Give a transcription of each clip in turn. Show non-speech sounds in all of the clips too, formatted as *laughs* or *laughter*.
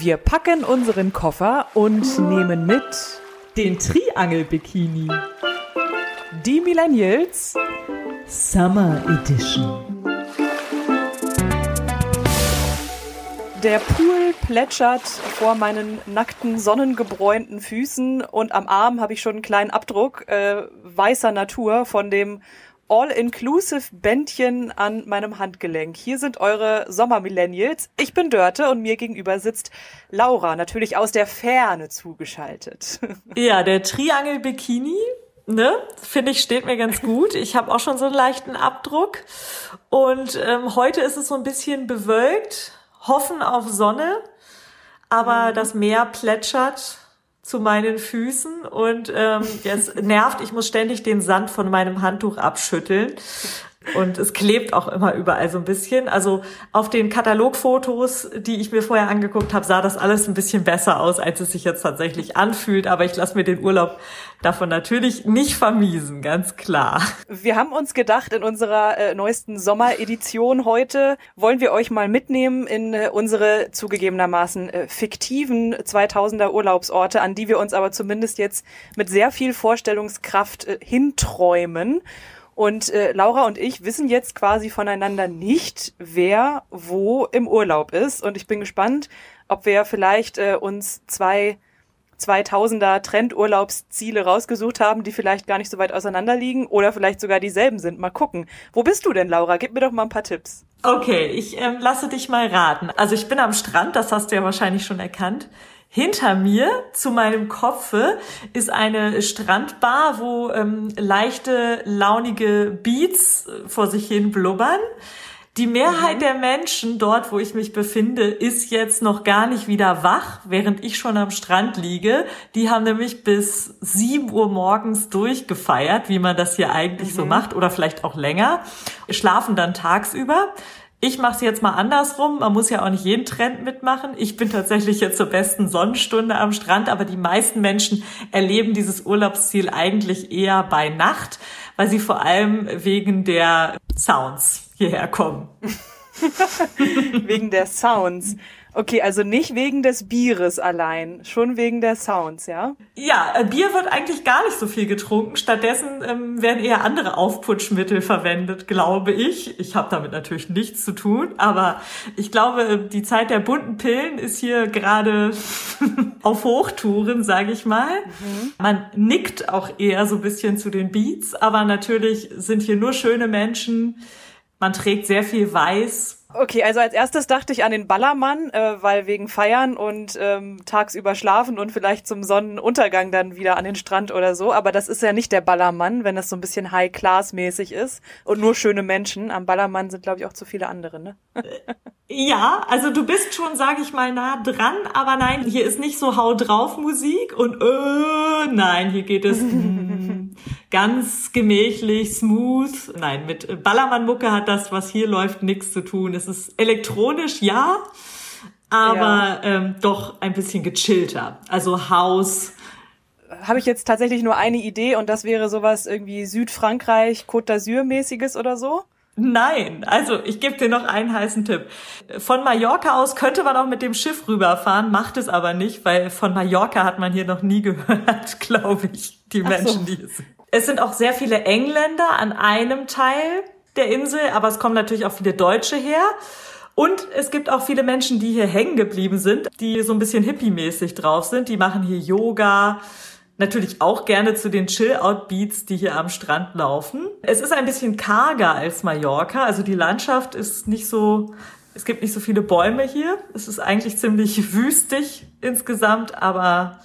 Wir packen unseren Koffer und nehmen mit den Triangel-Bikini. Die Millennials Summer Edition. Der Pool plätschert vor meinen nackten, sonnengebräunten Füßen und am Arm habe ich schon einen kleinen Abdruck äh, weißer Natur von dem All-Inclusive-Bändchen an meinem Handgelenk. Hier sind eure Sommermillennials. Ich bin Dörte und mir gegenüber sitzt Laura, natürlich aus der Ferne zugeschaltet. *laughs* Ja, der Triangel-Bikini, ne, finde ich, steht mir ganz gut. Ich habe auch schon so einen leichten Abdruck. Und ähm, heute ist es so ein bisschen bewölkt, hoffen auf Sonne, aber mhm. das Meer plätschert zu meinen Füßen und ähm, es nervt, ich muss ständig den Sand von meinem Handtuch abschütteln. Und es klebt auch immer überall so ein bisschen. Also auf den Katalogfotos, die ich mir vorher angeguckt habe, sah das alles ein bisschen besser aus, als es sich jetzt tatsächlich anfühlt. Aber ich lasse mir den Urlaub davon natürlich nicht vermiesen, ganz klar. Wir haben uns gedacht, in unserer äh, neuesten Sommeredition heute wollen wir euch mal mitnehmen in äh, unsere zugegebenermaßen äh, fiktiven 2000er Urlaubsorte, an die wir uns aber zumindest jetzt mit sehr viel Vorstellungskraft äh, hinträumen. Und äh, Laura und ich wissen jetzt quasi voneinander nicht, wer wo im Urlaub ist. Und ich bin gespannt, ob wir vielleicht äh, uns zwei 2000er Trendurlaubsziele rausgesucht haben, die vielleicht gar nicht so weit auseinander liegen oder vielleicht sogar dieselben sind. Mal gucken. Wo bist du denn, Laura? Gib mir doch mal ein paar Tipps. Okay, ich ähm, lasse dich mal raten. Also ich bin am Strand, das hast du ja wahrscheinlich schon erkannt. Hinter mir, zu meinem Kopfe, ist eine Strandbar, wo ähm, leichte, launige Beats äh, vor sich hin blubbern. Die Mehrheit mhm. der Menschen dort, wo ich mich befinde, ist jetzt noch gar nicht wieder wach, während ich schon am Strand liege. Die haben nämlich bis sieben Uhr morgens durchgefeiert, wie man das hier eigentlich mhm. so macht, oder vielleicht auch länger, schlafen dann tagsüber. Ich mache es jetzt mal andersrum. Man muss ja auch nicht jeden Trend mitmachen. Ich bin tatsächlich jetzt zur besten Sonnenstunde am Strand, aber die meisten Menschen erleben dieses Urlaubsziel eigentlich eher bei Nacht, weil sie vor allem wegen der Sounds hierher kommen. *laughs* wegen der Sounds. Okay, also nicht wegen des Bieres allein, schon wegen der Sounds, ja? Ja, äh, Bier wird eigentlich gar nicht so viel getrunken. Stattdessen ähm, werden eher andere Aufputschmittel verwendet, glaube ich. Ich habe damit natürlich nichts zu tun, aber ich glaube, die Zeit der bunten Pillen ist hier gerade *laughs* auf Hochtouren, sage ich mal. Mhm. Man nickt auch eher so ein bisschen zu den Beats, aber natürlich sind hier nur schöne Menschen. Man trägt sehr viel Weiß, Okay, also als erstes dachte ich an den Ballermann, äh, weil wegen Feiern und ähm, tagsüber schlafen und vielleicht zum Sonnenuntergang dann wieder an den Strand oder so. Aber das ist ja nicht der Ballermann, wenn das so ein bisschen High-Class-mäßig ist und nur schöne Menschen. Am Ballermann sind, glaube ich, auch zu viele andere, ne? Ja, also du bist schon, sage ich mal, nah dran, aber nein, hier ist nicht so Hau drauf Musik und äh, nein, hier geht es mm, *laughs* ganz gemächlich, smooth. Nein, mit Ballermann-Mucke hat das, was hier läuft, nichts zu tun. Es ist elektronisch, ja, aber ja. Ähm, doch ein bisschen gechillter. Also Haus. Habe ich jetzt tatsächlich nur eine Idee und das wäre sowas irgendwie Südfrankreich, Côte d'Azur mäßiges oder so? Nein, also ich gebe dir noch einen heißen Tipp. Von Mallorca aus könnte man auch mit dem Schiff rüberfahren, macht es aber nicht, weil von Mallorca hat man hier noch nie *laughs* gehört, glaube ich, die Menschen, so. die es sind. Es sind auch sehr viele Engländer an einem Teil der Insel, aber es kommen natürlich auch viele Deutsche her. Und es gibt auch viele Menschen, die hier hängen geblieben sind, die so ein bisschen hippie-mäßig drauf sind. Die machen hier Yoga, natürlich auch gerne zu den Chill-Out-Beats, die hier am Strand laufen. Es ist ein bisschen karger als Mallorca, also die Landschaft ist nicht so, es gibt nicht so viele Bäume hier. Es ist eigentlich ziemlich *laughs* wüstig insgesamt, aber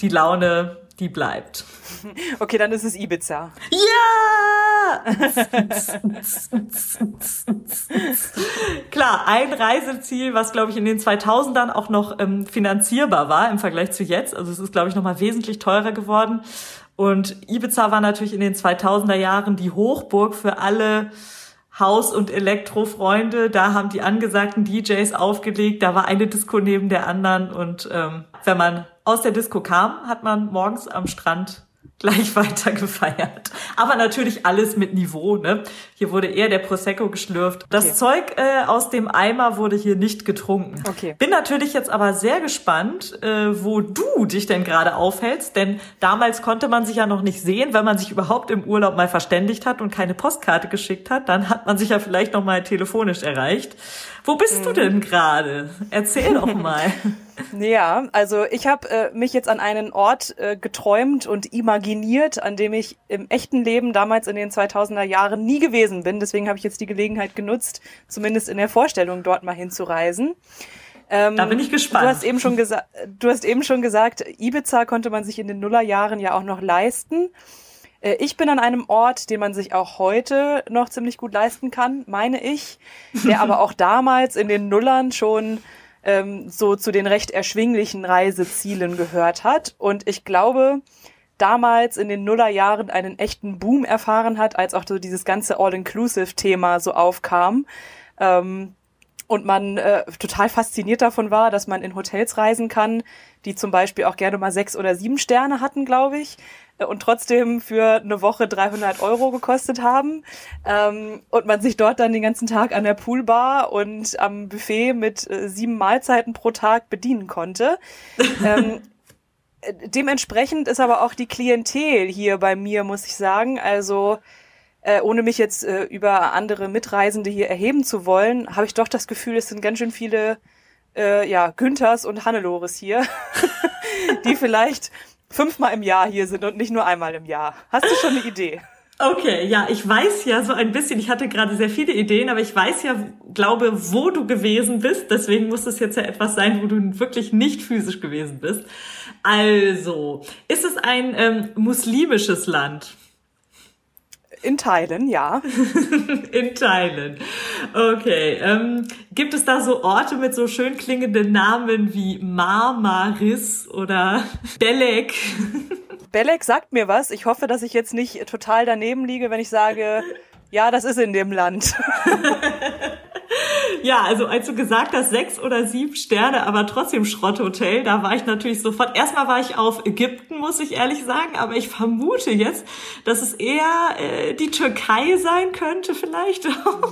die Laune, die bleibt. *laughs* Okay, dann ist es Ibiza. Ja! *laughs* Klar, ein Reiseziel, was glaube ich in den 2000ern auch noch ähm, finanzierbar war im Vergleich zu jetzt. Also es ist glaube ich noch mal wesentlich teurer geworden. Und Ibiza war natürlich in den 2000er Jahren die Hochburg für alle Haus- und Elektrofreunde. Da haben die angesagten DJs aufgelegt. Da war eine Disco neben der anderen. Und ähm, wenn man aus der Disco kam, hat man morgens am Strand gleich *laughs* weiter gefeiert. Aber natürlich alles mit Niveau, ne? Hier wurde eher der Prosecco geschlürft. Das okay. Zeug äh, aus dem Eimer wurde hier nicht getrunken. Okay. Bin natürlich jetzt aber sehr gespannt, äh, wo du dich denn gerade aufhältst, denn damals konnte man sich ja noch nicht sehen, wenn man sich überhaupt im Urlaub mal verständigt hat und keine Postkarte geschickt hat, dann hat man sich ja vielleicht noch mal telefonisch erreicht. Wo bist mhm. du denn gerade? Erzähl doch mal. *laughs* Ja, also ich habe äh, mich jetzt an einen Ort äh, geträumt und imaginiert, an dem ich im echten Leben damals in den 2000er Jahren nie gewesen bin. Deswegen habe ich jetzt die Gelegenheit genutzt, zumindest in der Vorstellung dort mal hinzureisen. Ähm, da bin ich gespannt. Du hast eben schon gesagt, du hast eben schon gesagt, Ibiza konnte man sich in den Nullerjahren ja auch noch leisten. Äh, ich bin an einem Ort, den man sich auch heute noch ziemlich gut leisten kann, meine ich, der aber *laughs* auch damals in den Nullern schon ähm, so zu den recht erschwinglichen Reisezielen gehört hat. Und ich glaube, damals in den Nullerjahren einen echten Boom erfahren hat, als auch so dieses ganze All-Inclusive-Thema so aufkam. Ähm, und man äh, total fasziniert davon war, dass man in Hotels reisen kann, die zum Beispiel auch gerne mal sechs oder sieben Sterne hatten, glaube ich, und trotzdem für eine Woche 300 Euro gekostet haben ähm, und man sich dort dann den ganzen Tag an der Poolbar und am Buffet mit äh, sieben Mahlzeiten pro Tag bedienen konnte. ähm, äh, *laughs* dementsprechend ist aber auch die Klientel hier bei mir, muss ich sagen. Also äh, ohne mich jetzt äh, über andere Mitreisende hier erheben zu wollen, habe ich doch das Gefühl, es sind ganz schön viele äh, ja, Günthers und Hannelores hier, *laughs* die *laughs* vielleicht fünfmal im Jahr hier sind und nicht nur einmal im Jahr. Hast du schon eine Idee? Okay, ja, ich weiß ja so ein bisschen, ich hatte gerade sehr viele Ideen, aber ich weiß ja, glaube, wo du gewesen bist. Deswegen muss es jetzt ja etwas sein, wo du wirklich nicht physisch gewesen bist. Also, ist es ein ähm, muslimisches Land? In Teilen, ja. *laughs* In Teilen. Okay. Ähm, gibt es da so Orte mit so schön klingenden Namen wie Marmaris oder *laughs* Belek? *laughs* Belek sagt mir was. Ich hoffe, dass ich jetzt nicht total daneben liege, wenn ich sage, ja, das ist in dem Land. Ja, also als du gesagt hast, sechs oder sieben Sterne, aber trotzdem Schrotthotel, da war ich natürlich sofort. Erstmal war ich auf Ägypten, muss ich ehrlich sagen, aber ich vermute jetzt, dass es eher äh, die Türkei sein könnte, vielleicht.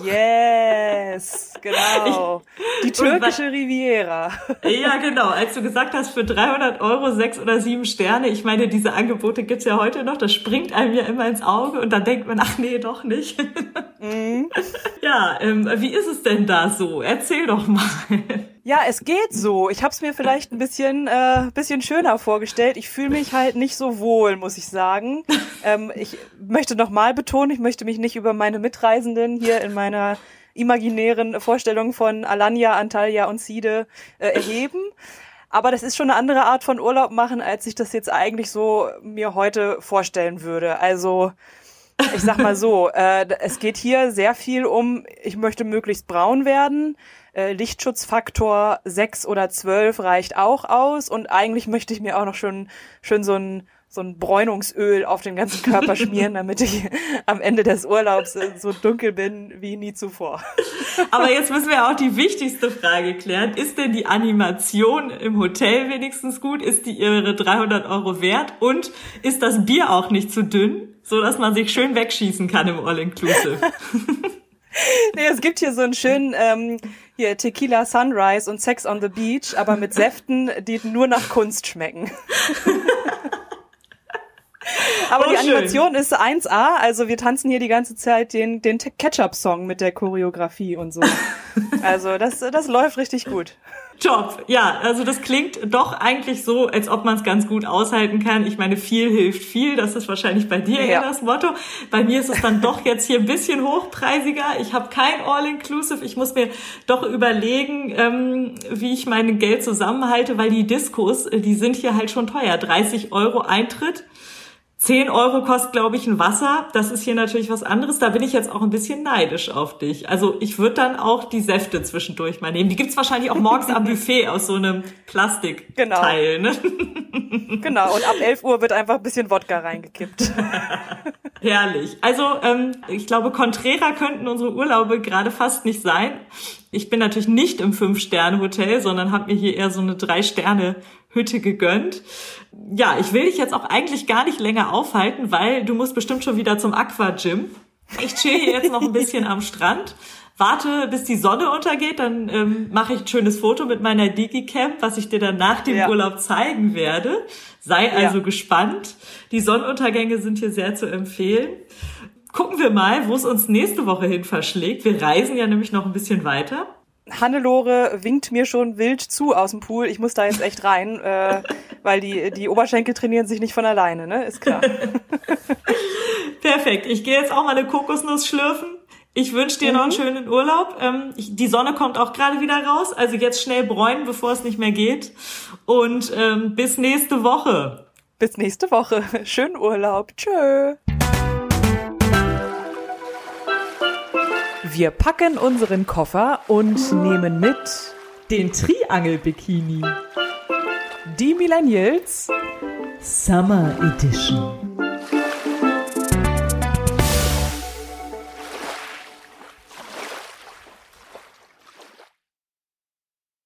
yes, genau. Ich, die türkische weil, Riviera. ja, genau. Als du gesagt hast, für 300 Euro sechs oder sieben Sterne, ich meine, diese Angebote gibt's ja heute noch, das springt einem ja immer ins Auge und dann denkt man, ach nee, doch nicht. mhm. *laughs* Ja, ähm, wie ist es denn da so? Erzähl doch mal. Ja, es geht so. Ich habe es mir vielleicht ein bisschen, äh, bisschen schöner vorgestellt. Ich fühle mich halt nicht so wohl, muss ich sagen. Ähm, ich möchte nochmal betonen, ich möchte mich nicht über meine Mitreisenden hier in meiner imaginären Vorstellung von Alanya, Antalya und Side äh, erheben. Aber das ist schon eine andere Art von Urlaub machen, als ich das jetzt eigentlich so mir heute vorstellen würde. Also ich sag mal so, äh, es geht hier sehr viel um, ich möchte möglichst braun werden. Äh, Lichtschutzfaktor 6 oder 12 reicht auch aus und eigentlich möchte ich mir auch noch schon schön so ein so ein Bräunungsöl auf den ganzen Körper *laughs* schmieren, damit ich am Ende des Urlaubs so dunkel bin wie nie zuvor. Aber jetzt müssen wir auch die wichtigste Frage klären. Ist denn die Animation im Hotel wenigstens gut? Ist die ihre 300 Euro wert? Und ist das Bier auch nicht zu dünn? so dass man sich schön wegschießen kann im All-Inclusive. *laughs* nee, es gibt hier so einen schönen ähm, hier Tequila Sunrise und Sex on the Beach, aber mit Säften, die nur nach Kunst schmecken. *laughs* Aber oh, die Animation schön. ist 1A, also wir tanzen hier die ganze Zeit den, den Ketchup-Song mit der Choreografie und so. Also das, das läuft richtig gut. Top. Ja, also das klingt doch eigentlich so, als ob man es ganz gut aushalten kann. Ich meine, viel hilft viel. Das ist wahrscheinlich bei dir ja. eher das Motto. Bei mir ist es dann doch jetzt hier ein bisschen hochpreisiger. Ich habe kein All-Inclusive. Ich muss mir doch überlegen, ähm, wie ich mein Geld zusammenhalte, weil die Diskos, äh, die sind hier halt schon teuer. 30 Euro Eintritt. 10 Euro kostet, glaube ich, ein Wasser. Das ist hier natürlich was anderes. Da bin ich jetzt auch ein bisschen neidisch auf dich. Also ich würde dann auch die Säfte zwischendurch mal nehmen. Die gibt's wahrscheinlich auch morgens am *laughs* Buffet aus so einem Plastikteil. Genau. Ne? *laughs* genau, und ab 11 Uhr wird einfach ein bisschen Wodka reingekippt. *laughs* Herrlich. Also ähm, ich glaube, konträrer könnten unsere Urlaube gerade fast nicht sein. Ich bin natürlich nicht im Fünf-Sterne-Hotel, sondern habe mir hier eher so eine Drei-Sterne- Hütte gegönnt. Ja, ich will dich jetzt auch eigentlich gar nicht länger aufhalten, weil du musst bestimmt schon wieder zum Aqua-Gym. Ich chill hier jetzt noch ein bisschen am Strand, warte, bis die Sonne untergeht, dann ähm, mache ich ein schönes Foto mit meiner Digicam, was ich dir dann nach dem ja. Urlaub zeigen werde. Sei also ja. gespannt. Die Sonnenuntergänge sind hier sehr zu empfehlen. Gucken wir mal, wo es uns nächste Woche hin verschlägt. Wir reisen ja nämlich noch ein bisschen weiter. Hannelore winkt mir schon wild zu aus dem Pool. Ich muss da jetzt echt rein, äh, weil die, die Oberschenkel trainieren sich nicht von alleine, ne? Ist klar. *laughs* Perfekt. Ich gehe jetzt auch mal eine Kokosnuss schlürfen. Ich wünsche dir mhm. noch einen mhm. schönen Urlaub. Ähm, ich, die Sonne kommt auch gerade wieder raus. Also jetzt schnell bräunen, bevor es nicht mehr geht. Und ähm, bis nächste Woche. Bis nächste Woche. *laughs* Schönen Urlaub. Tschö. Wir packen unseren Koffer und nehmen mit den Triangel-Bikini. Die Millennials Summer Edition.